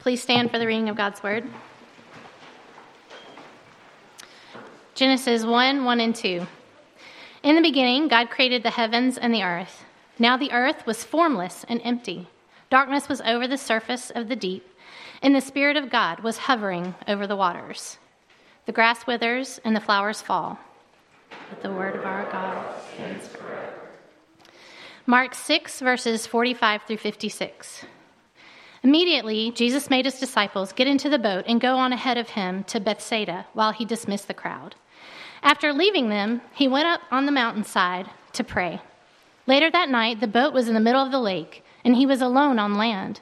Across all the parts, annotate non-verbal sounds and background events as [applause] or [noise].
Please stand for the reading of God's word. Genesis 1 1 and 2. In the beginning, God created the heavens and the earth. Now the earth was formless and empty. Darkness was over the surface of the deep, and the Spirit of God was hovering over the waters. The grass withers and the flowers fall. But the word of our God stands forever. Mark 6, verses 45 through 56. Immediately, Jesus made his disciples get into the boat and go on ahead of him to Bethsaida while he dismissed the crowd. After leaving them, he went up on the mountainside to pray. Later that night, the boat was in the middle of the lake, and he was alone on land.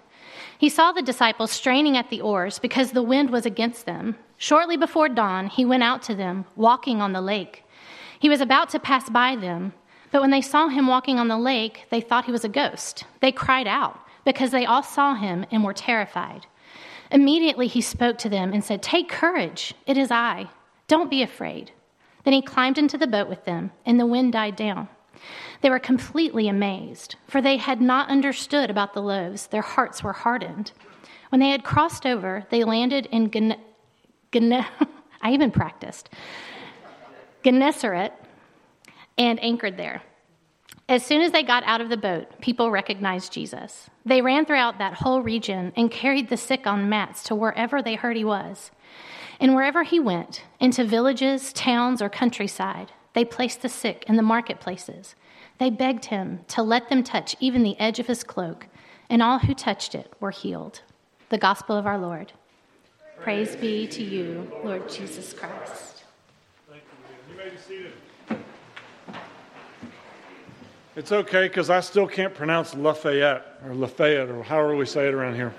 He saw the disciples straining at the oars because the wind was against them. Shortly before dawn, he went out to them, walking on the lake. He was about to pass by them, but when they saw him walking on the lake, they thought he was a ghost. They cried out because they all saw him and were terrified. Immediately he spoke to them and said, Take courage, it is I. Don't be afraid. Then he climbed into the boat with them, and the wind died down. They were completely amazed, for they had not understood about the loaves. Their hearts were hardened. When they had crossed over, they landed in Gen- [laughs] I even practiced Gennesaret and anchored there. As soon as they got out of the boat, people recognized Jesus. They ran throughout that whole region and carried the sick on mats to wherever they heard he was. And wherever he went, into villages, towns, or countryside, they placed the sick in the marketplaces. They begged him to let them touch even the edge of his cloak, and all who touched it were healed. The gospel of our Lord. Praise, Praise be to you, Lord Jesus Christ. Thank you. You may be seated. It's okay because I still can't pronounce Lafayette or Lafayette or however we say it around here.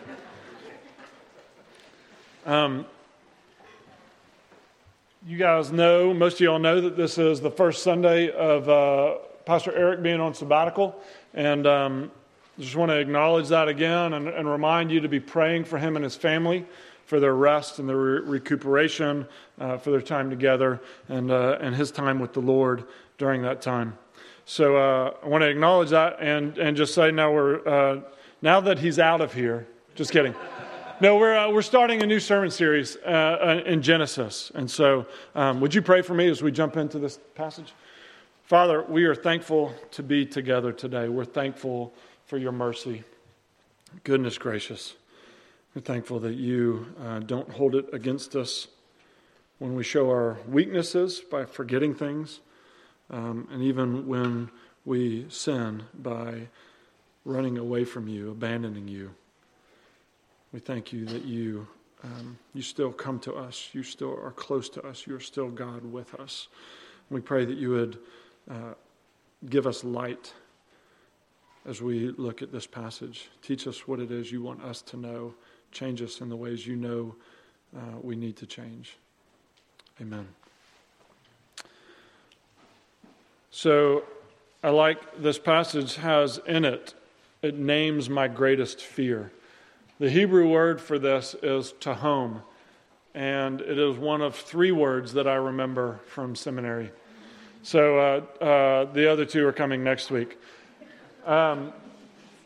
Um, you guys know, most of y'all know that this is the first Sunday of uh, Pastor Eric being on sabbatical. And um, just want to acknowledge that again and, and, remind you to be praying for him and his family for their rest and their re- recuperation, uh, for their time together, and, uh, and his time with the Lord during that time. So uh, I want to acknowledge that and, and just say now we're uh, now that he's out of here. Just kidding. No, we're uh, we're starting a new sermon series uh, uh, in Genesis, and so um, would you pray for me as we jump into this passage? Father, we are thankful to be together today. We're thankful for your mercy, goodness gracious. We're thankful that you uh, don't hold it against us when we show our weaknesses by forgetting things um, and even when we sin by running away from you, abandoning you. We thank you that you, um, you still come to us. You still are close to us. You're still God with us. We pray that you would uh, give us light as we look at this passage. Teach us what it is you want us to know. Change us in the ways you know uh, we need to change. Amen. So I like this passage has in it, it names my greatest fear. The Hebrew word for this is tehom, and it is one of three words that I remember from seminary. So uh, uh, the other two are coming next week. Um,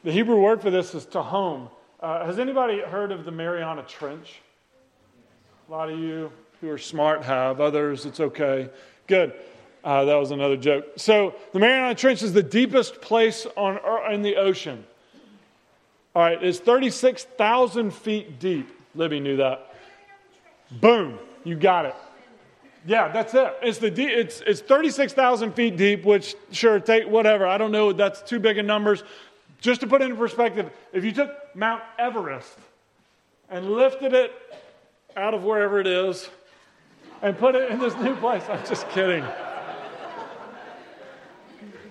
the Hebrew word for this is tehom. Uh, has anybody heard of the Mariana Trench? A lot of you who are smart have. Others, it's okay. Good. Uh, that was another joke. So, the Mariana Trench is the deepest place on in the ocean. All right, it's 36,000 feet deep. Libby knew that. Boom, you got it. Yeah, that's it. It's the de- it's it's 36,000 feet deep, which sure take whatever. I don't know. That's too big of numbers. Just to put it in perspective, if you took Mount Everest and lifted it out of wherever it is and put it in this new place, I'm just kidding.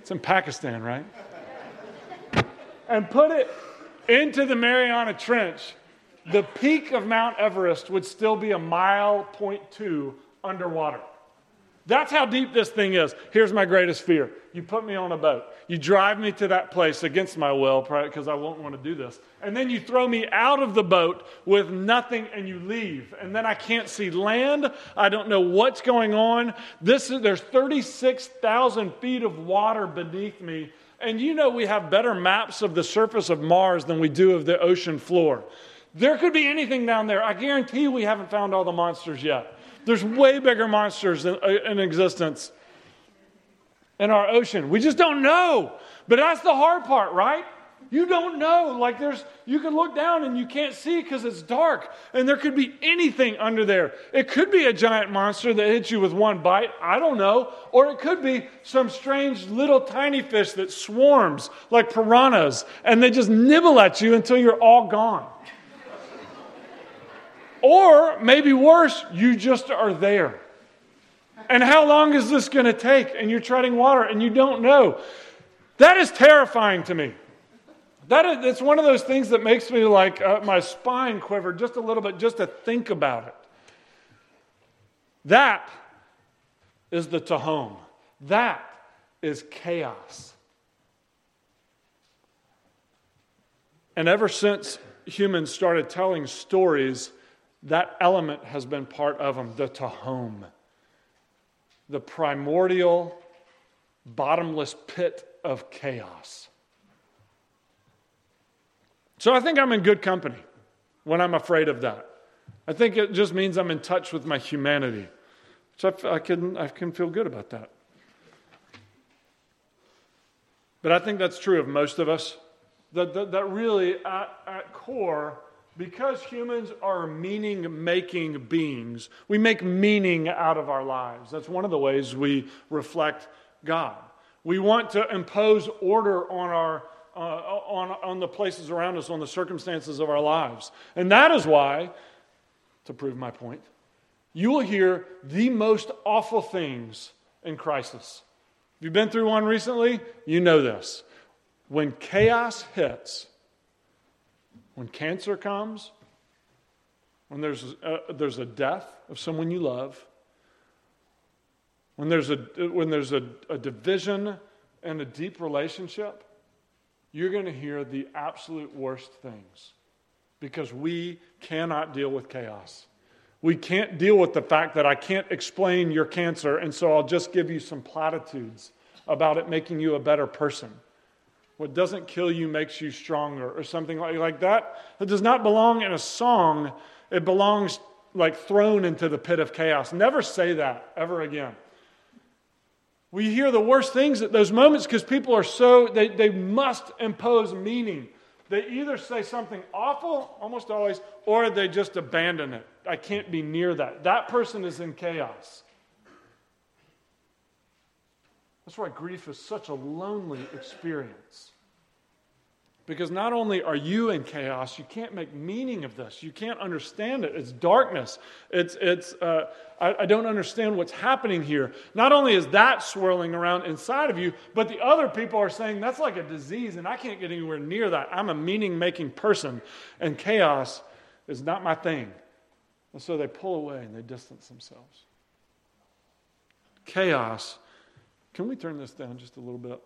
It's in Pakistan, right? And put it into the Mariana Trench, the peak of Mount Everest would still be a mile point two underwater. That's how deep this thing is. Here's my greatest fear. You put me on a boat. You drive me to that place against my will, because I won't want to do this. And then you throw me out of the boat with nothing and you leave. And then I can't see land. I don't know what's going on. This is, there's 36,000 feet of water beneath me. And you know we have better maps of the surface of Mars than we do of the ocean floor. There could be anything down there. I guarantee we haven't found all the monsters yet. There's way bigger monsters in, uh, in existence in our ocean. We just don't know. But that's the hard part, right? You don't know. Like there's, you can look down and you can't see because it's dark. And there could be anything under there. It could be a giant monster that hits you with one bite. I don't know. Or it could be some strange little tiny fish that swarms like piranhas and they just nibble at you until you're all gone. Or maybe worse, you just are there. And how long is this going to take? And you're treading water and you don't know. That is terrifying to me. That is, it's one of those things that makes me like uh, my spine quiver just a little bit just to think about it. That is the Tehom. That is chaos. And ever since humans started telling stories, that element has been part of them the Tehom, the primordial, bottomless pit of chaos. So I think I'm in good company when I'm afraid of that. I think it just means I'm in touch with my humanity. So I, I, can, I can feel good about that. But I think that's true of most of us. That, that, that really, at, at core, because humans are meaning making beings, we make meaning out of our lives. That's one of the ways we reflect God. We want to impose order on our uh, on, on the places around us, on the circumstances of our lives. And that is why, to prove my point, you will hear the most awful things in crisis. If you've been through one recently, you know this. When chaos hits, when cancer comes, when there's a, there's a death of someone you love, when there's a, when there's a, a division and a deep relationship, you're going to hear the absolute worst things because we cannot deal with chaos. We can't deal with the fact that I can't explain your cancer, and so I'll just give you some platitudes about it making you a better person. What doesn't kill you makes you stronger, or something like, like that. It does not belong in a song, it belongs like thrown into the pit of chaos. Never say that ever again. We hear the worst things at those moments because people are so, they, they must impose meaning. They either say something awful, almost always, or they just abandon it. I can't be near that. That person is in chaos. That's why grief is such a lonely experience. Because not only are you in chaos, you can't make meaning of this. You can't understand it. It's darkness. It's, it's uh, I, I don't understand what's happening here. Not only is that swirling around inside of you, but the other people are saying that's like a disease and I can't get anywhere near that. I'm a meaning making person, and chaos is not my thing. And so they pull away and they distance themselves. Chaos. Can we turn this down just a little bit?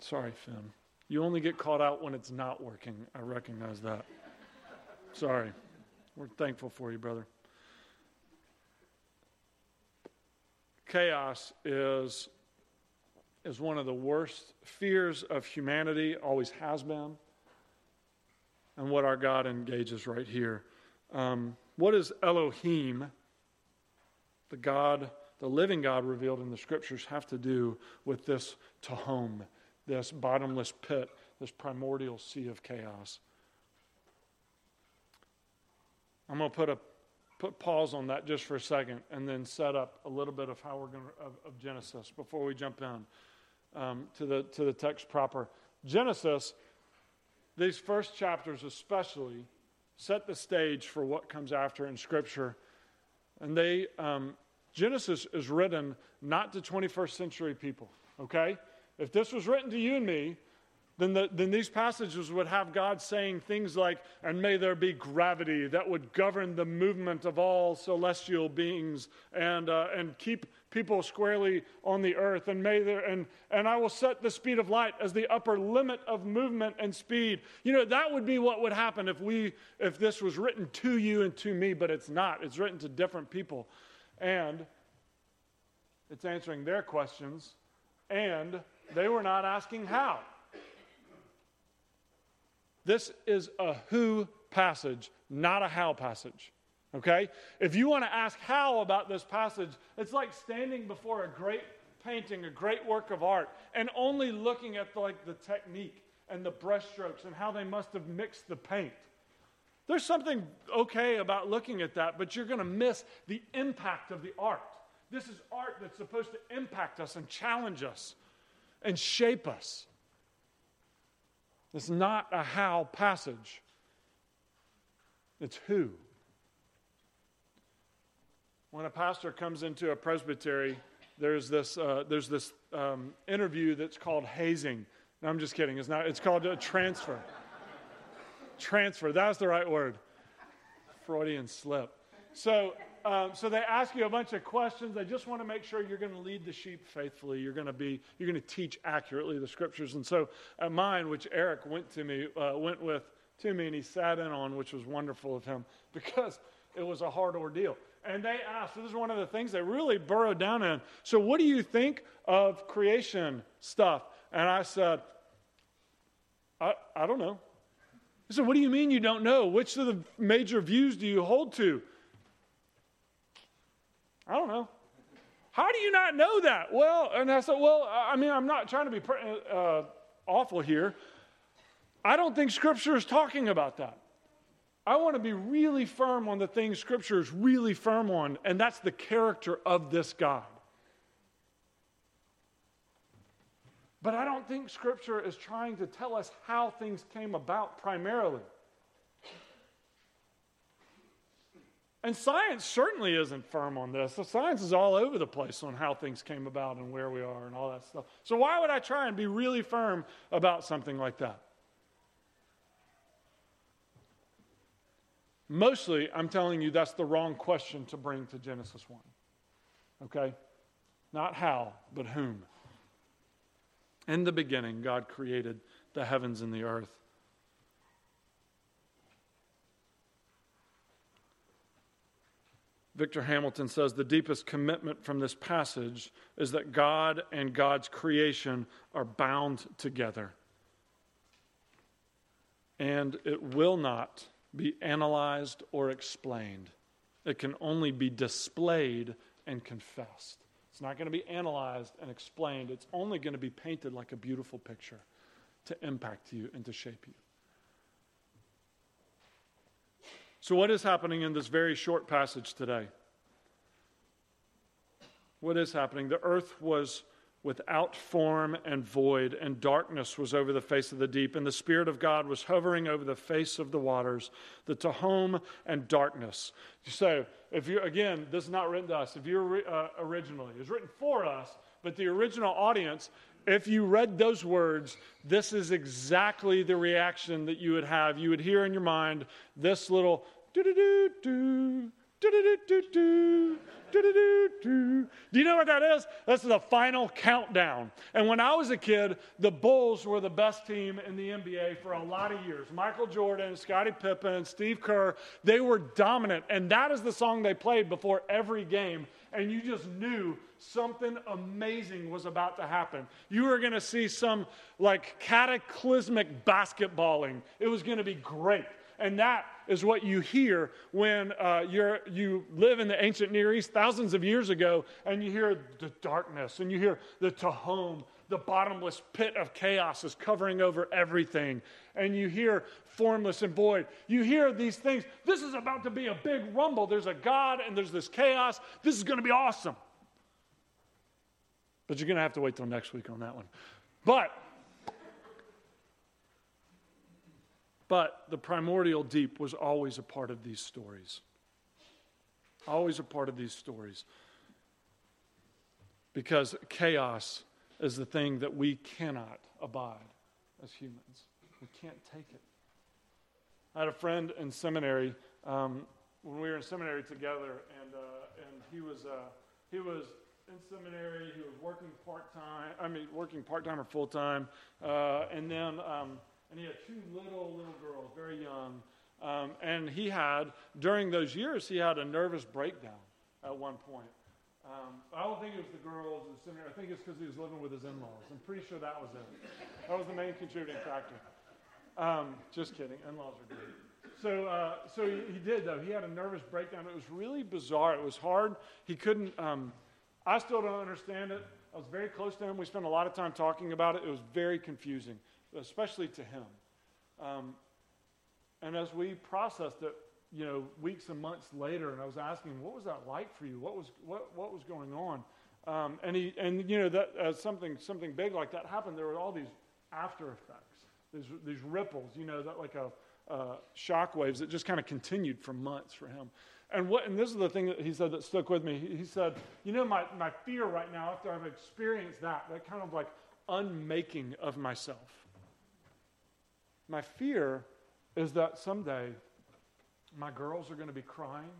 Sorry, Finn. You only get caught out when it's not working. I recognize that. Sorry. We're thankful for you, brother. Chaos is, is one of the worst fears of humanity, always has been, and what our God engages right here. Um, what does Elohim, the God, the living God revealed in the scriptures, have to do with this Tehom? this bottomless pit, this primordial sea of chaos. I'm going to put a put pause on that just for a second and then set up a little bit of how we're going to, of, of Genesis before we jump in um, to the to the text proper. Genesis, these first chapters especially, set the stage for what comes after in Scripture, and they um, Genesis is written not to 21st century people. Okay, if this was written to you and me, then, the, then these passages would have God saying things like, and may there be gravity that would govern the movement of all celestial beings and, uh, and keep people squarely on the earth. And, may there, and, and I will set the speed of light as the upper limit of movement and speed. You know, that would be what would happen if, we, if this was written to you and to me, but it's not. It's written to different people. And it's answering their questions. And they were not asking how. This is a who passage, not a how passage. Okay? If you want to ask how about this passage, it's like standing before a great painting, a great work of art, and only looking at the, like the technique and the brushstrokes and how they must have mixed the paint. There's something okay about looking at that, but you're going to miss the impact of the art. This is art that's supposed to impact us and challenge us and shape us. It's not a how passage, it's who. When a pastor comes into a presbytery, there's this, uh, there's this um, interview that's called hazing. No, I'm just kidding. It's not. It's called a transfer. Transfer. That's the right word. Freudian slip. So, um, so they ask you a bunch of questions. They just want to make sure you're going to lead the sheep faithfully. You're going to be. You're going to teach accurately the scriptures. And so, at mine, which Eric went to me, uh, went with to me, and he sat in on, which was wonderful of him [laughs] because it was a hard ordeal. And they asked, so this is one of the things they really burrowed down in. So, what do you think of creation stuff? And I said, I, I don't know. He said, What do you mean you don't know? Which of the major views do you hold to? I don't know. How do you not know that? Well, and I said, Well, I mean, I'm not trying to be uh, awful here. I don't think Scripture is talking about that. I want to be really firm on the things Scripture is really firm on, and that's the character of this God. But I don't think Scripture is trying to tell us how things came about primarily. And science certainly isn't firm on this. The science is all over the place on how things came about and where we are and all that stuff. So, why would I try and be really firm about something like that? Mostly, I'm telling you that's the wrong question to bring to Genesis 1. Okay? Not how, but whom. In the beginning, God created the heavens and the earth. Victor Hamilton says the deepest commitment from this passage is that God and God's creation are bound together. And it will not be analyzed or explained. It can only be displayed and confessed. It's not going to be analyzed and explained. It's only going to be painted like a beautiful picture to impact you and to shape you. So, what is happening in this very short passage today? What is happening? The earth was without form and void, and darkness was over the face of the deep, and the Spirit of God was hovering over the face of the waters, the Tehom and darkness. So, if you again, this is not written to us. If you're uh, originally, it was written for us, but the original audience, if you read those words, this is exactly the reaction that you would have. You would hear in your mind this little do do do do do you know what that is? That's the final countdown. And when I was a kid, the Bulls were the best team in the NBA for a lot of years. Michael Jordan, Scottie Pippen, Steve Kerr, they were dominant. And that is the song they played before every game. And you just knew something amazing was about to happen. You were going to see some like cataclysmic basketballing. It was going to be great. And that is what you hear when uh, you're, you live in the ancient Near East thousands of years ago and you hear the darkness and you hear the Tehom, the bottomless pit of chaos is covering over everything. And you hear formless and void. You hear these things. This is about to be a big rumble. There's a God and there's this chaos. This is going to be awesome. But you're going to have to wait till next week on that one. But But the primordial deep was always a part of these stories. Always a part of these stories. Because chaos is the thing that we cannot abide as humans. We can't take it. I had a friend in seminary um, when we were in seminary together, and, uh, and he, was, uh, he was in seminary. He was working part time, I mean, working part time or full time. Uh, and then. Um, and he had two little, little girls, very young. Um, and he had, during those years, he had a nervous breakdown at one point. Um, I don't think it was the girls in the seminary. I think it's because he was living with his in laws. I'm pretty sure that was it. That was the main contributing factor. Um, just kidding. In laws are great. so, uh, so he, he, did though. He had a nervous breakdown. It was really bizarre. It was hard. He couldn't. Um, I still don't understand it. I was very close to him. We spent a lot of time talking about it. It was very confusing, especially to him. Um, and as we processed it, you know, weeks and months later, and I was asking, what was that like for you? What was what what was going on? Um, and he and you know that as something something big like that happened, there were all these after effects, these these ripples, you know, that like a uh, shock waves that just kind of continued for months for him. And what and this is the thing that he said that stuck with me. He, he said, you know, my my fear right now after I've experienced that, that kind of like unmaking of myself. My fear is that someday my girls are going to be crying,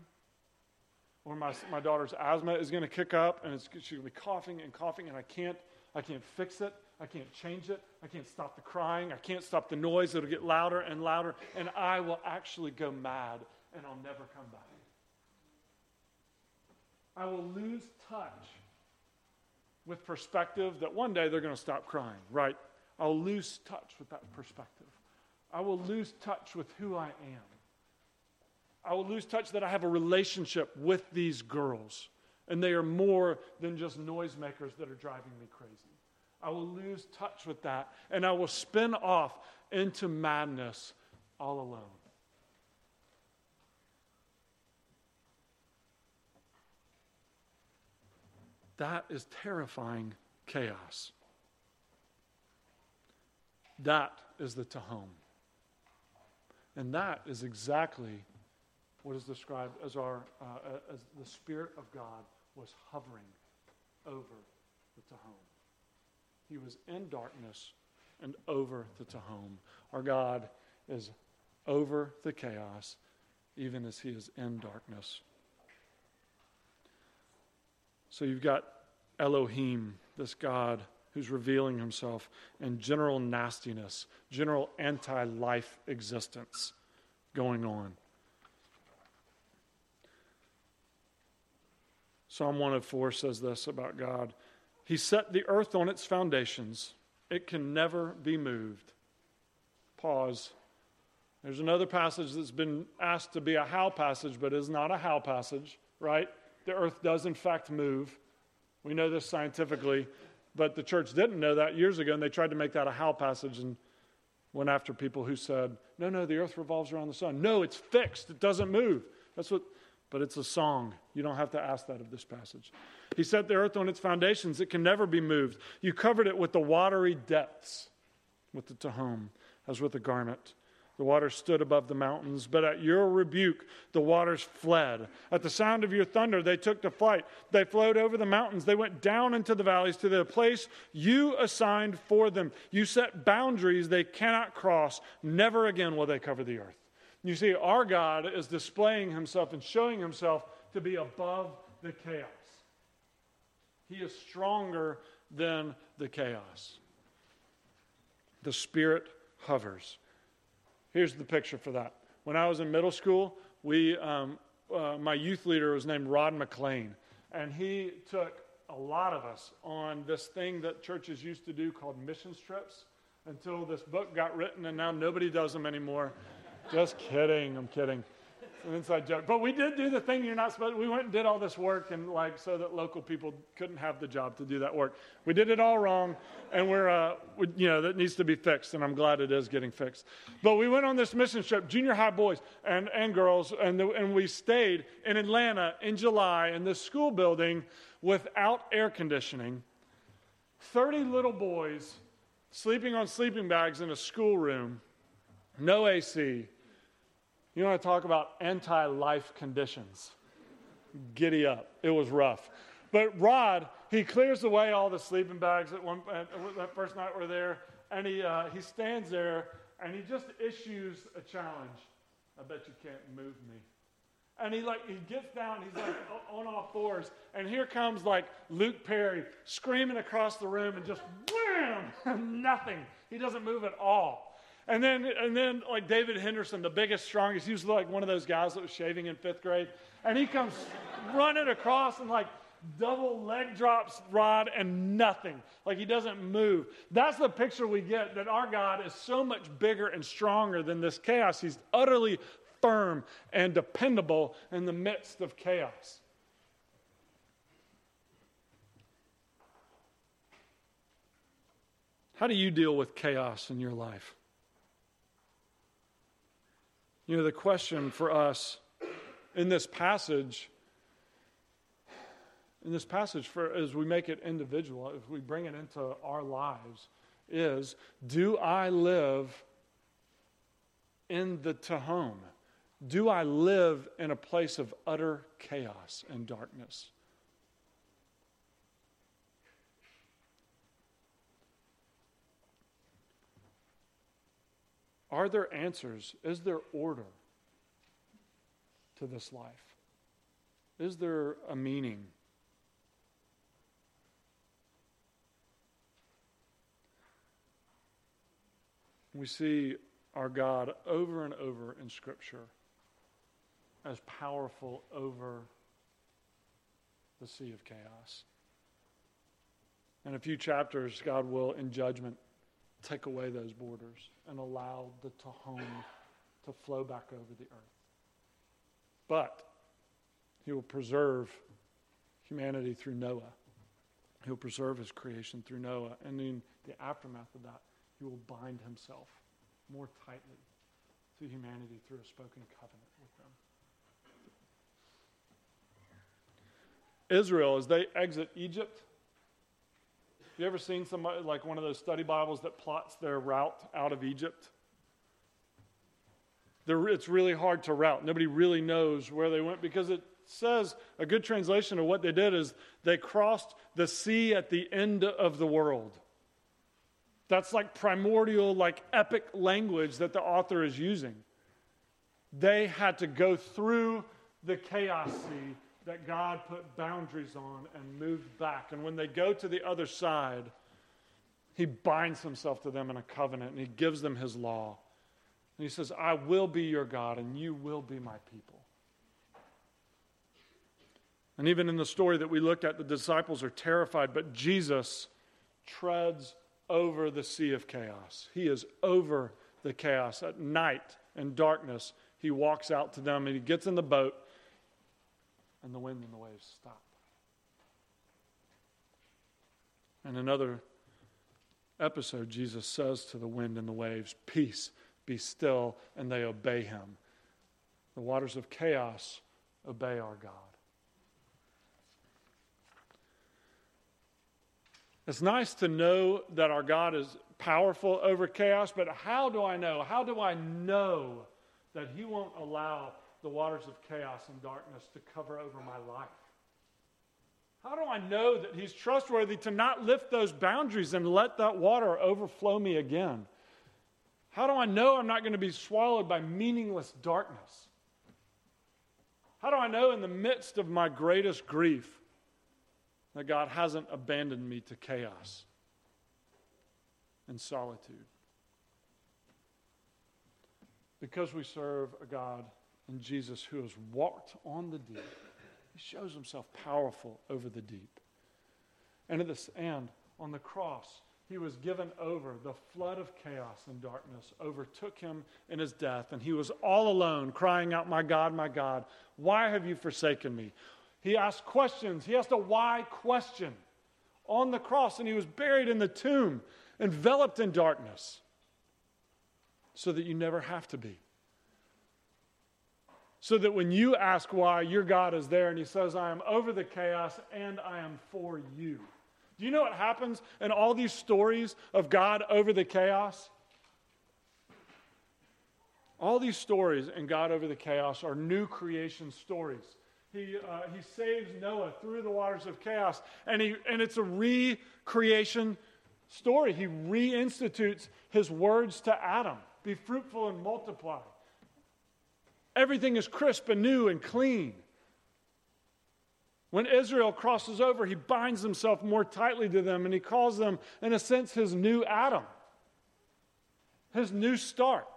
or my, my daughter's asthma is going to kick up and she's going to be coughing and coughing, and I can't, I can't fix it. I can't change it. I can't stop the crying. I can't stop the noise. It'll get louder and louder, and I will actually go mad and I'll never come back. I will lose touch with perspective that one day they're going to stop crying, right? I'll lose touch with that perspective. I will lose touch with who I am. I will lose touch that I have a relationship with these girls, and they are more than just noisemakers that are driving me crazy. I will lose touch with that, and I will spin off into madness all alone. That is terrifying chaos. That is the Tehom. And that is exactly what is described as, our, uh, as the Spirit of God was hovering over the Tehom. He was in darkness and over the Tehom. Our God is over the chaos, even as He is in darkness. So you've got Elohim, this God who's revealing himself in general nastiness, general anti life existence going on. Psalm 104 says this about God He set the earth on its foundations, it can never be moved. Pause. There's another passage that's been asked to be a how passage, but is not a how passage, right? The earth does, in fact, move. We know this scientifically. But the church didn't know that years ago, and they tried to make that a how passage and went after people who said, no, no, the earth revolves around the sun. No, it's fixed, it doesn't move. That's what, but it's a song. You don't have to ask that of this passage. He set the earth on its foundations, it can never be moved. You covered it with the watery depths, with the Tehom, as with a garment. The waters stood above the mountains, but at your rebuke, the waters fled. At the sound of your thunder, they took to flight. They flowed over the mountains. They went down into the valleys to the place you assigned for them. You set boundaries they cannot cross. Never again will they cover the earth. You see, our God is displaying himself and showing himself to be above the chaos. He is stronger than the chaos. The Spirit hovers. Here's the picture for that. When I was in middle school, we, um, uh, my youth leader was named Rod McLean, and he took a lot of us on this thing that churches used to do called mission trips until this book got written, and now nobody does them anymore. Just kidding, I'm kidding. An inside joke. But we did do the thing you're not supposed we went and did all this work and like so that local people couldn't have the job to do that work. We did it all wrong and we're uh, we, you know that needs to be fixed and I'm glad it is getting fixed. But we went on this mission trip, junior high boys and, and girls and the, and we stayed in Atlanta in July in this school building without air conditioning. 30 little boys sleeping on sleeping bags in a schoolroom. No AC you want to talk about anti life conditions? Giddy up. It was rough. But Rod, he clears away all the sleeping bags at one, at, that first night we're there, and he, uh, he stands there and he just issues a challenge. I bet you can't move me. And he like he gets down, he's like on all fours, and here comes like Luke Perry screaming across the room and just wham, [laughs] nothing. He doesn't move at all. And then, and then like David Henderson, the biggest, strongest, he was like one of those guys that was shaving in fifth grade. And he comes running across and like double leg drops Rod and nothing. Like he doesn't move. That's the picture we get that our God is so much bigger and stronger than this chaos. He's utterly firm and dependable in the midst of chaos. How do you deal with chaos in your life? You know, the question for us in this passage, in this passage, for as we make it individual, if we bring it into our lives, is do I live in the Tehom? Do I live in a place of utter chaos and darkness? Are there answers? Is there order to this life? Is there a meaning? We see our God over and over in Scripture as powerful over the sea of chaos. In a few chapters, God will, in judgment, take away those borders and allow the Tehom to flow back over the earth. But he will preserve humanity through Noah. He'll preserve his creation through Noah. And in the aftermath of that, he will bind himself more tightly to humanity through a spoken covenant with them. Israel, as they exit Egypt, you ever seen somebody like one of those study Bibles that plots their route out of Egypt? They're, it's really hard to route. Nobody really knows where they went because it says a good translation of what they did is they crossed the sea at the end of the world. That's like primordial, like epic language that the author is using. They had to go through the chaos sea that God put boundaries on and moved back. And when they go to the other side, he binds himself to them in a covenant and he gives them his law. And he says, I will be your God and you will be my people. And even in the story that we looked at, the disciples are terrified, but Jesus treads over the sea of chaos. He is over the chaos. At night and darkness, he walks out to them and he gets in the boat and the wind and the waves stop. In another episode, Jesus says to the wind and the waves, Peace, be still, and they obey him. The waters of chaos obey our God. It's nice to know that our God is powerful over chaos, but how do I know? How do I know that He won't allow the waters of chaos and darkness to cover over my life? How do I know that He's trustworthy to not lift those boundaries and let that water overflow me again? How do I know I'm not going to be swallowed by meaningless darkness? How do I know in the midst of my greatest grief that God hasn't abandoned me to chaos and solitude? Because we serve a God in Jesus who has walked on the deep. He shows himself powerful over the deep. And at this end, on the cross, he was given over. The flood of chaos and darkness overtook him in his death, and he was all alone, crying out, My God, my God, why have you forsaken me? He asked questions. He asked a why question on the cross, and he was buried in the tomb, enveloped in darkness, so that you never have to be. So that when you ask why, your God is there and He says, I am over the chaos and I am for you. Do you know what happens in all these stories of God over the chaos? All these stories in God over the chaos are new creation stories. He, uh, he saves Noah through the waters of chaos, and, he, and it's a recreation story. He reinstitutes his words to Adam be fruitful and multiply. Everything is crisp and new and clean. When Israel crosses over, he binds himself more tightly to them and he calls them, in a sense, his new Adam, his new start.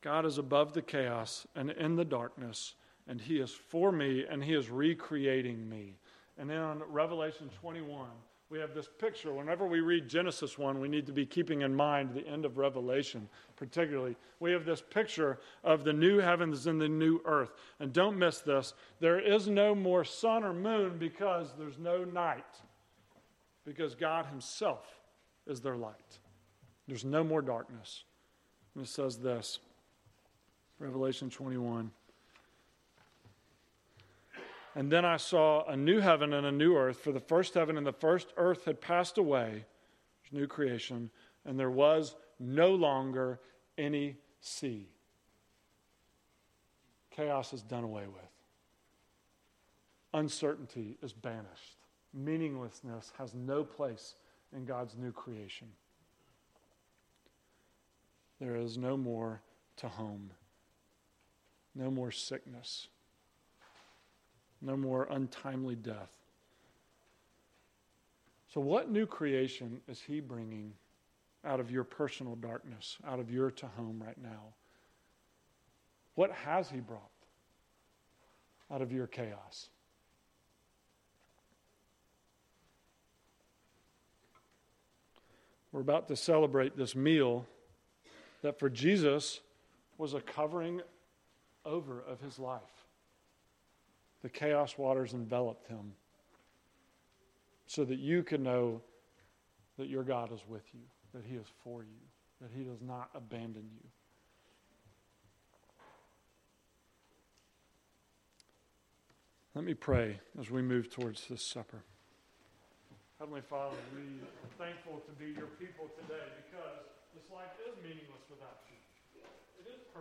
God is above the chaos and in the darkness, and He is for me and He is recreating me. And then on Revelation 21, we have this picture. Whenever we read Genesis 1, we need to be keeping in mind the end of Revelation, particularly. We have this picture of the new heavens and the new earth. And don't miss this there is no more sun or moon because there's no night, because God Himself is their light. There's no more darkness. And it says this Revelation 21. And then I saw a new heaven and a new earth, for the first heaven and the first earth had passed away. New creation, and there was no longer any sea. Chaos is done away with. Uncertainty is banished. Meaninglessness has no place in God's new creation. There is no more Tehom, no more sickness no more untimely death. So, what new creation is He bringing out of your personal darkness, out of your Tehom right now? What has He brought out of your chaos? We're about to celebrate this meal that for Jesus was a covering over of his life the chaos waters enveloped him so that you can know that your God is with you, that he is for you, that he does not abandon you. Let me pray as we move towards this supper. Heavenly Father, we are thankful to be your people today because this life is meaningless without you.